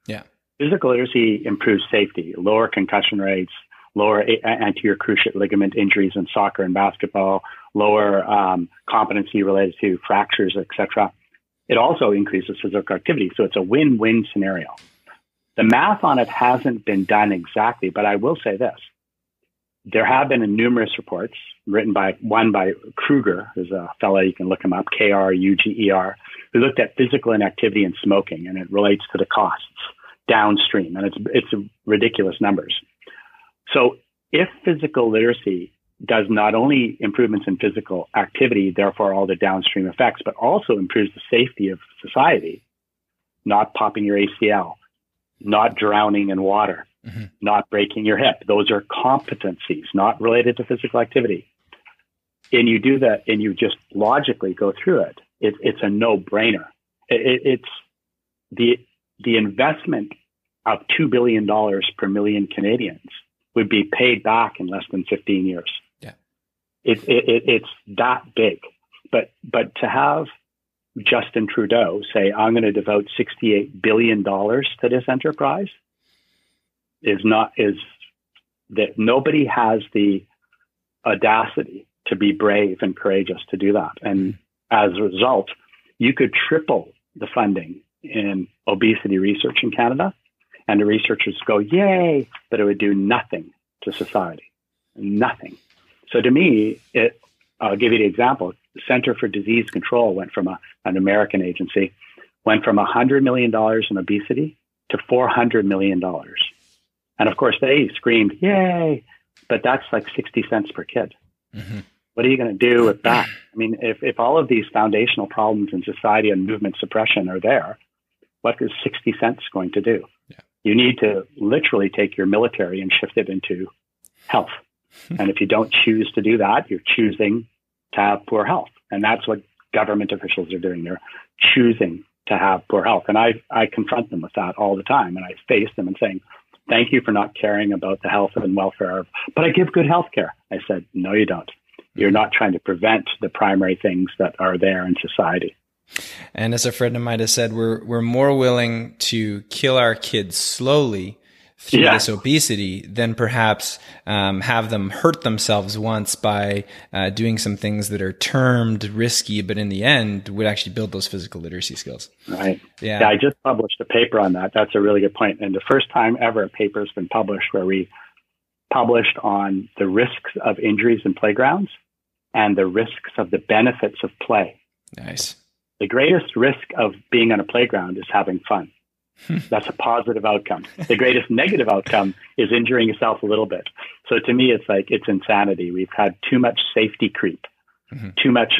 Yeah. Physical literacy improves safety, lower concussion rates, lower anterior cruciate ligament injuries in soccer and basketball, lower um, competency related to fractures, etc. It also increases physical activity, so it's a win-win scenario. The math on it hasn't been done exactly, but I will say this: there have been numerous reports written by one by Kruger, who's a fellow you can look him up, K R U G E R, who looked at physical inactivity and smoking, and it relates to the costs downstream, and it's it's ridiculous numbers. So if physical literacy does not only improvements in physical activity, therefore all the downstream effects, but also improves the safety of society, not popping your ACL, not drowning in water, mm-hmm. not breaking your hip. Those are competencies, not related to physical activity. And you do that and you just logically go through it. it it's a no brainer. It, it's the, the investment of $2 billion per million Canadians would be paid back in less than 15 years. Yeah. It, it, it's that big. But, but to have Justin Trudeau say, I'm going to devote $68 billion to this enterprise is not is that nobody has the audacity to be brave and courageous to do that. And as a result, you could triple the funding in obesity research in Canada, and the researchers go, yay, but it would do nothing to society. Nothing. So to me, it, I'll give you the example. The Center for Disease Control went from a, an American agency, went from $100 million in obesity to $400 million and of course, they screamed, yay! But that's like 60 cents per kid. Mm-hmm. What are you going to do with that? <sighs> I mean, if, if all of these foundational problems in society and movement suppression are there, what is 60 cents going to do? Yeah. You need to literally take your military and shift it into health. <laughs> and if you don't choose to do that, you're choosing to have poor health. And that's what government officials are doing. They're choosing to have poor health. And I, I confront them with that all the time. And I face them and saying, Thank you for not caring about the health and welfare of, but I give good health care. I said, No, you don't. You're not trying to prevent the primary things that are there in society. And as a friend of mine has said, we're we're more willing to kill our kids slowly through yeah. this obesity than perhaps um, have them hurt themselves once by uh, doing some things that are termed risky, but in the end would actually build those physical literacy skills. Right. Yeah. yeah. I just published a paper on that. That's a really good point. And the first time ever a paper has been published where we published on the risks of injuries in playgrounds and the risks of the benefits of play. Nice. The greatest risk of being on a playground is having fun. <laughs> That's a positive outcome. The greatest negative outcome is injuring yourself a little bit. So to me, it's like it's insanity. We've had too much safety creep, mm-hmm. too much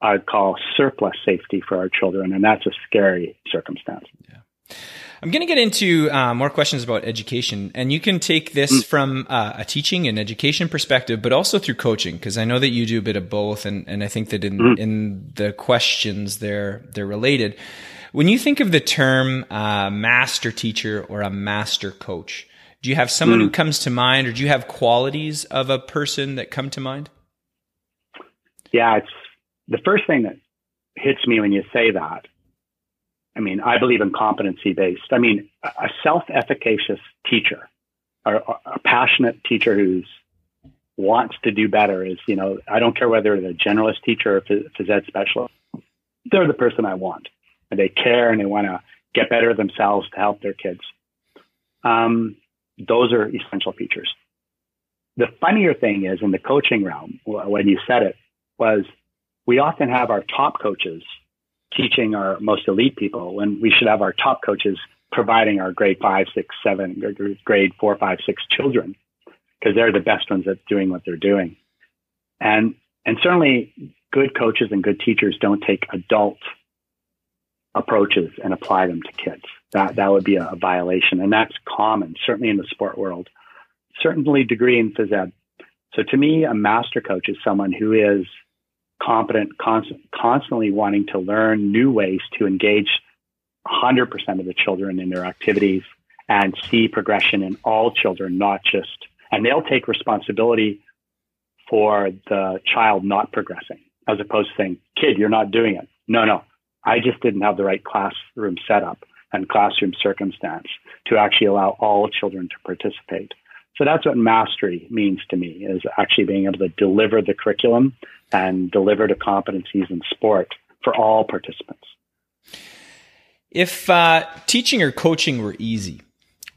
I'd call surplus safety for our children, and that's a scary circumstance. Yeah. I'm going to get into uh, more questions about education, and you can take this mm. from uh, a teaching and education perspective, but also through coaching, because I know that you do a bit of both, and, and I think that in mm. in the questions they're they're related. When you think of the term uh, master teacher or a master coach, Do you have someone mm. who comes to mind, or do you have qualities of a person that come to mind? Yeah, it's the first thing that hits me when you say that. I mean, I believe in competency based. I mean, a self efficacious teacher, a passionate teacher who's wants to do better is, you know, I don't care whether they're a generalist teacher or phys ed specialist. They're the person I want. And they care and they want to get better themselves to help their kids. Um, those are essential features. The funnier thing is in the coaching realm, when you said it, was we often have our top coaches teaching our most elite people when we should have our top coaches providing our grade five, six, seven, grade four, five, six children because they're the best ones at doing what they're doing. And and certainly good coaches and good teachers don't take adult approaches and apply them to kids. That that would be a, a violation, and that's common, certainly in the sport world, certainly degree in phys ed. So to me, a master coach is someone who is competent, const- constantly wanting to learn new ways to engage 100% of the children in their activities and see progression in all children, not just, and they'll take responsibility for the child not progressing as opposed to saying, kid, you're not doing it. No, no, I just didn't have the right classroom setup and classroom circumstance to actually allow all children to participate. So that's what mastery means to me is actually being able to deliver the curriculum and deliver the competencies in sport for all participants. If uh, teaching or coaching were easy,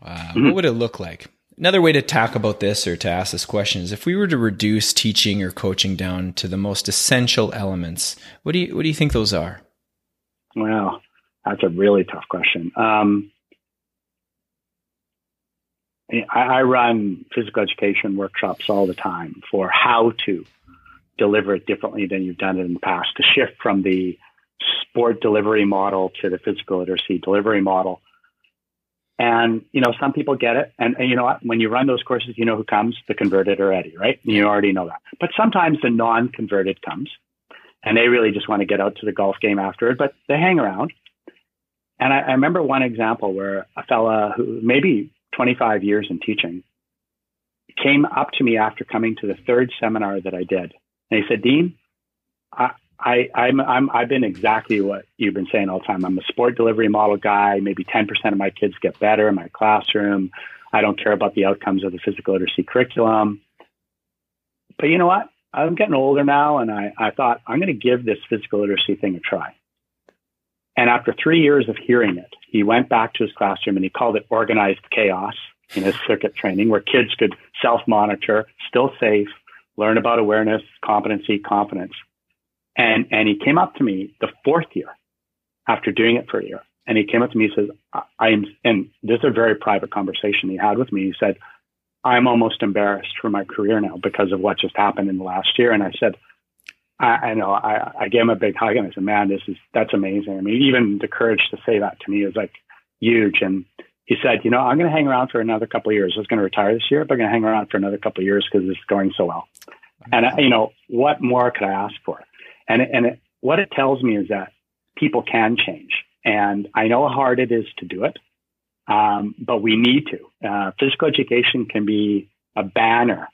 uh, mm-hmm. what would it look like? Another way to talk about this or to ask this question is if we were to reduce teaching or coaching down to the most essential elements, what do you what do you think those are? Well, that's a really tough question. Um, I, run physical education workshops all the time for how to deliver it differently than you've done it in the past, to shift from the sport delivery model to the physical literacy delivery model. And, you know, some people get it. And, and, you know what? When you run those courses, you know who comes? The converted already, right? You already know that. But sometimes the non converted comes and they really just want to get out to the golf game after it, but they hang around. And I, I remember one example where a fella who maybe 25 years in teaching came up to me after coming to the third seminar that I did. And he said, Dean, I, I, I'm, I'm, I've been exactly what you've been saying all the time. I'm a sport delivery model guy. Maybe 10% of my kids get better in my classroom. I don't care about the outcomes of the physical literacy curriculum. But you know what? I'm getting older now, and I, I thought I'm going to give this physical literacy thing a try. And after three years of hearing it, he went back to his classroom and he called it organized chaos in his circuit training, where kids could self monitor, still safe, learn about awareness, competency, confidence. And, and he came up to me the fourth year after doing it for a year. And he came up to me and says, I am, and this is a very private conversation he had with me. He said, I'm almost embarrassed for my career now because of what just happened in the last year. And I said, I, I know I, I gave him a big hug and I said, man, this is, that's amazing. I mean, even the courage to say that to me is like huge. And he said, you know, I'm going to hang around for another couple of years. I was going to retire this year, but I'm going to hang around for another couple of years because it's going so well. And, you know, what more could I ask for? And, and it, what it tells me is that people can change. And I know how hard it is to do it. Um, but we need to. Uh, physical education can be a banner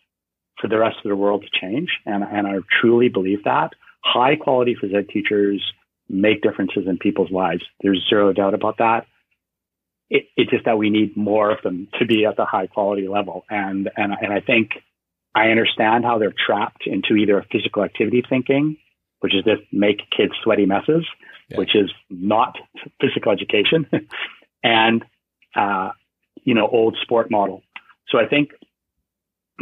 for the rest of the world to change, and, and I truly believe that. High quality phys ed teachers make differences in people's lives. There's zero doubt about that. It, it's just that we need more of them to be at the high quality level, and and and I think I understand how they're trapped into either a physical activity thinking, which is just make kids sweaty messes, yeah. which is not physical education, <laughs> and uh, you know, old sport model. So I think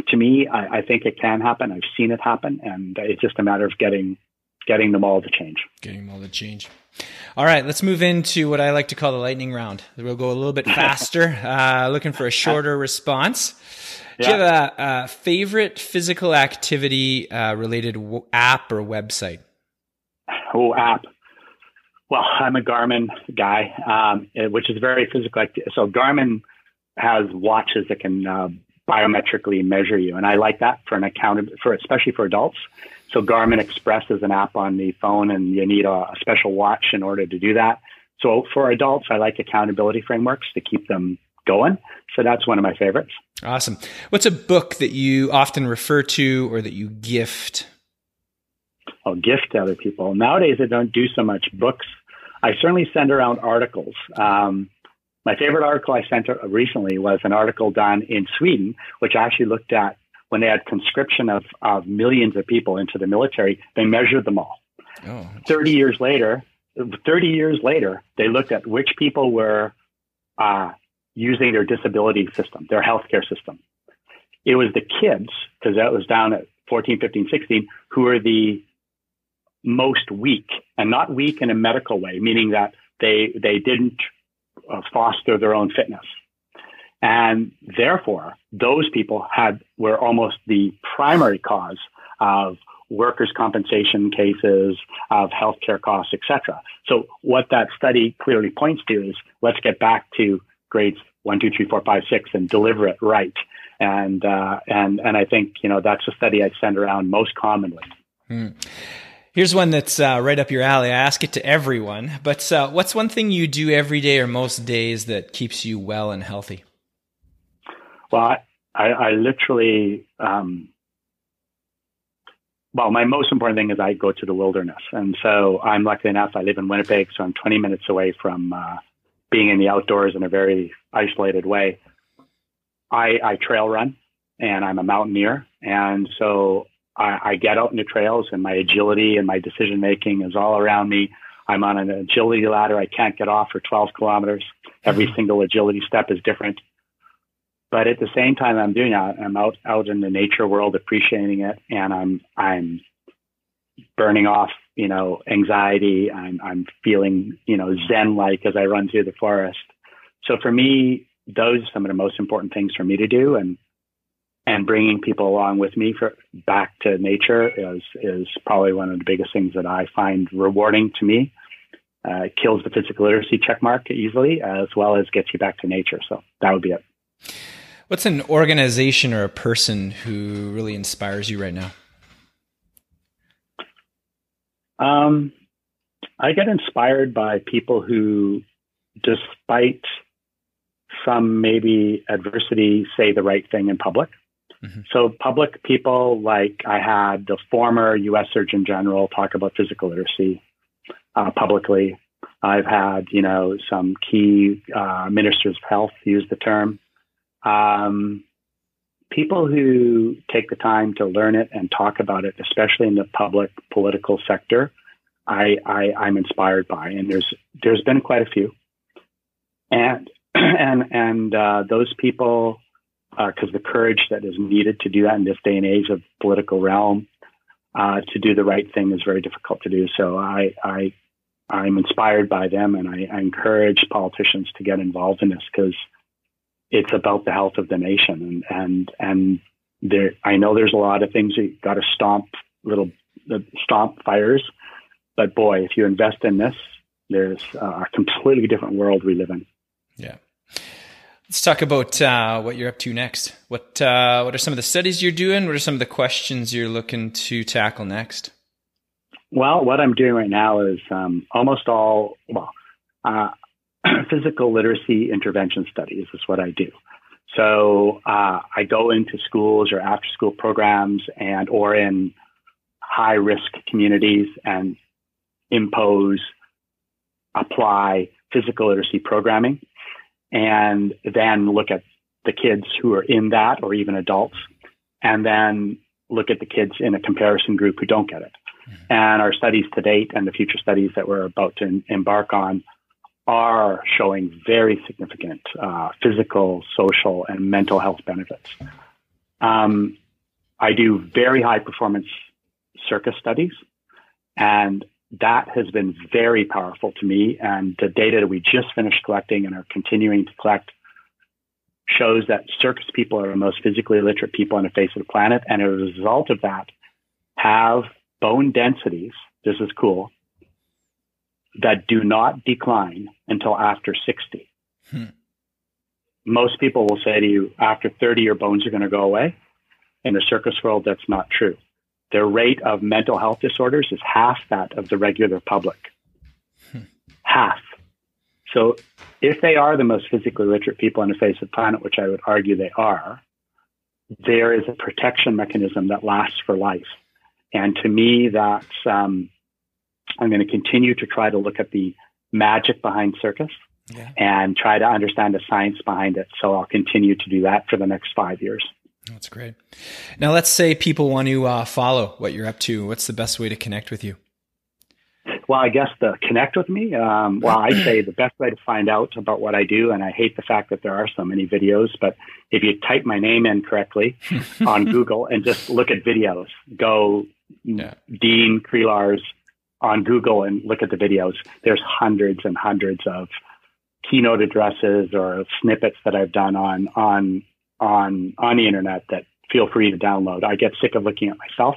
to me, I, I, think it can happen. I've seen it happen, and it's just a matter of getting getting them all to change. Getting them all to change. All right, let's move into what I like to call the lightning round. We'll go a little bit faster, <laughs> uh, looking for a shorter response. Do you have a, a favorite physical activity uh, related w- app or website? Oh, app. Well, I'm a Garmin guy, um, which is very physical. So Garmin has watches that can uh, biometrically measure you, and I like that for an account for especially for adults. So Garmin Express is an app on the phone, and you need a, a special watch in order to do that. So for adults, I like accountability frameworks to keep them going. So that's one of my favorites. Awesome. What's a book that you often refer to or that you gift? I'll gift to other people. Nowadays, I don't do so much books. I certainly send around articles. Um, my favorite article I sent recently was an article done in Sweden, which actually looked at when they had conscription of, of millions of people into the military, they measured them all. Oh. 30 years later, 30 years later, they looked at which people were uh, using their disability system, their healthcare system. It was the kids, because that was down at 14, 15, 16, who were the most weak, and not weak in a medical way, meaning that they they didn't foster their own fitness, and therefore those people had were almost the primary cause of workers' compensation cases, of healthcare costs, etc. So what that study clearly points to is let's get back to grades one, two, three, four, five, six, and deliver it right. And uh, and and I think you know that's a study I send around most commonly. Hmm. Here's one that's uh, right up your alley. I ask it to everyone, but uh, what's one thing you do every day or most days that keeps you well and healthy? Well, I, I, I literally, um, well, my most important thing is I go to the wilderness. And so I'm lucky enough, I live in Winnipeg, so I'm 20 minutes away from uh, being in the outdoors in a very isolated way. I, I trail run and I'm a mountaineer. And so I, I get out in the trails and my agility and my decision making is all around me. I'm on an agility ladder. I can't get off for 12 kilometers. Every mm-hmm. single agility step is different. But at the same time, I'm doing that. I'm out out in the nature world, appreciating it, and I'm I'm burning off, you know, anxiety. I'm I'm feeling, you know, zen like as I run through the forest. So for me, those are some of the most important things for me to do, and and bringing people along with me for back to nature is is probably one of the biggest things that I find rewarding to me. Uh, it kills the physical literacy check mark easily, as well as gets you back to nature. So that would be it. What's an organization or a person who really inspires you right now? Um, I get inspired by people who, despite some maybe adversity, say the right thing in public. Mm-hmm. So, public people like I had the former U.S. Surgeon General talk about physical literacy uh, publicly. I've had, you know, some key uh, ministers of health use the term. Um, people who take the time to learn it and talk about it, especially in the public political sector, I, I I'm inspired by, and there's there's been quite a few, and <clears throat> and and uh, those people because uh, the courage that is needed to do that in this day and age of political realm uh, to do the right thing is very difficult to do. So I, I I'm inspired by them, and I, I encourage politicians to get involved in this because it's about the health of the nation, and and and there I know there's a lot of things you got to stomp little stomp fires, but boy, if you invest in this, there's a completely different world we live in. Yeah. Let's talk about uh, what you're up to next. What uh, what are some of the studies you're doing? What are some of the questions you're looking to tackle next? Well, what I'm doing right now is um, almost all well uh, <clears throat> physical literacy intervention studies is what I do. So uh, I go into schools or after school programs and or in high risk communities and impose apply physical literacy programming and then look at the kids who are in that or even adults, and then look at the kids in a comparison group who don't get it. Mm-hmm. And our studies to date and the future studies that we're about to embark on are showing very significant uh, physical, social, and mental health benefits. Um, I do very high performance circus studies, and that has been very powerful to me. And the data that we just finished collecting and are continuing to collect shows that circus people are the most physically literate people on the face of the planet. And as a result of that, have bone densities, this is cool, that do not decline until after 60. Hmm. Most people will say to you, after 30, your bones are going to go away. In the circus world, that's not true their rate of mental health disorders is half that of the regular public. Hmm. Half. So if they are the most physically literate people on the face of the planet, which I would argue they are, there is a protection mechanism that lasts for life. And to me, that's, um, I'm going to continue to try to look at the magic behind circus yeah. and try to understand the science behind it. So I'll continue to do that for the next five years. That's great. Now, let's say people want to uh, follow what you're up to. What's the best way to connect with you? Well, I guess the connect with me, um, well, I say the best way to find out about what I do, and I hate the fact that there are so many videos, but if you type my name in correctly <laughs> on Google and just look at videos, go yeah. Dean Kriellaars on Google and look at the videos. There's hundreds and hundreds of keynote addresses or snippets that I've done on on on on the internet that feel free to download. I get sick of looking at myself,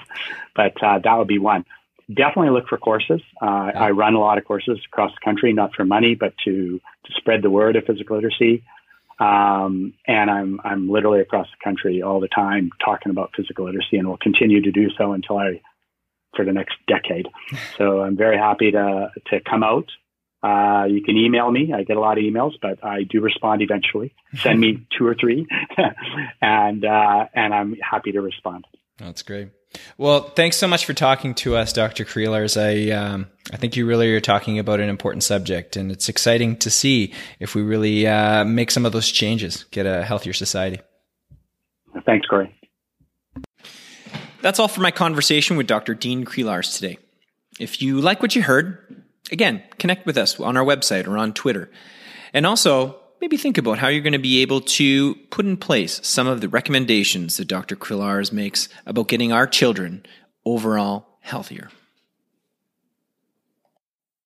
but uh, that would be one. Definitely look for courses. Uh, I run a lot of courses across the country, not for money, but to to spread the word of physical literacy. Um, and I'm I'm literally across the country all the time talking about physical literacy, and will continue to do so until I for the next decade. <laughs> So I'm very happy to to come out uh, you can email me. I get a lot of emails, but I do respond eventually. Send me <laughs> two or three, <laughs> and uh, and I'm happy to respond. That's great. Well, thanks so much for talking to us, Dr. Kriellaars. I um, I think you really are talking about an important subject, and it's exciting to see if we really uh, make some of those changes, get a healthier society. Thanks, Corey. That's all for my conversation with Dr. Dean Kriellaars today. If you like what you heard, Again, connect with us on our website or on Twitter. And also, maybe think about how you're going to be able to put in place some of the recommendations that Dr. Kriellaars makes about getting our children overall healthier.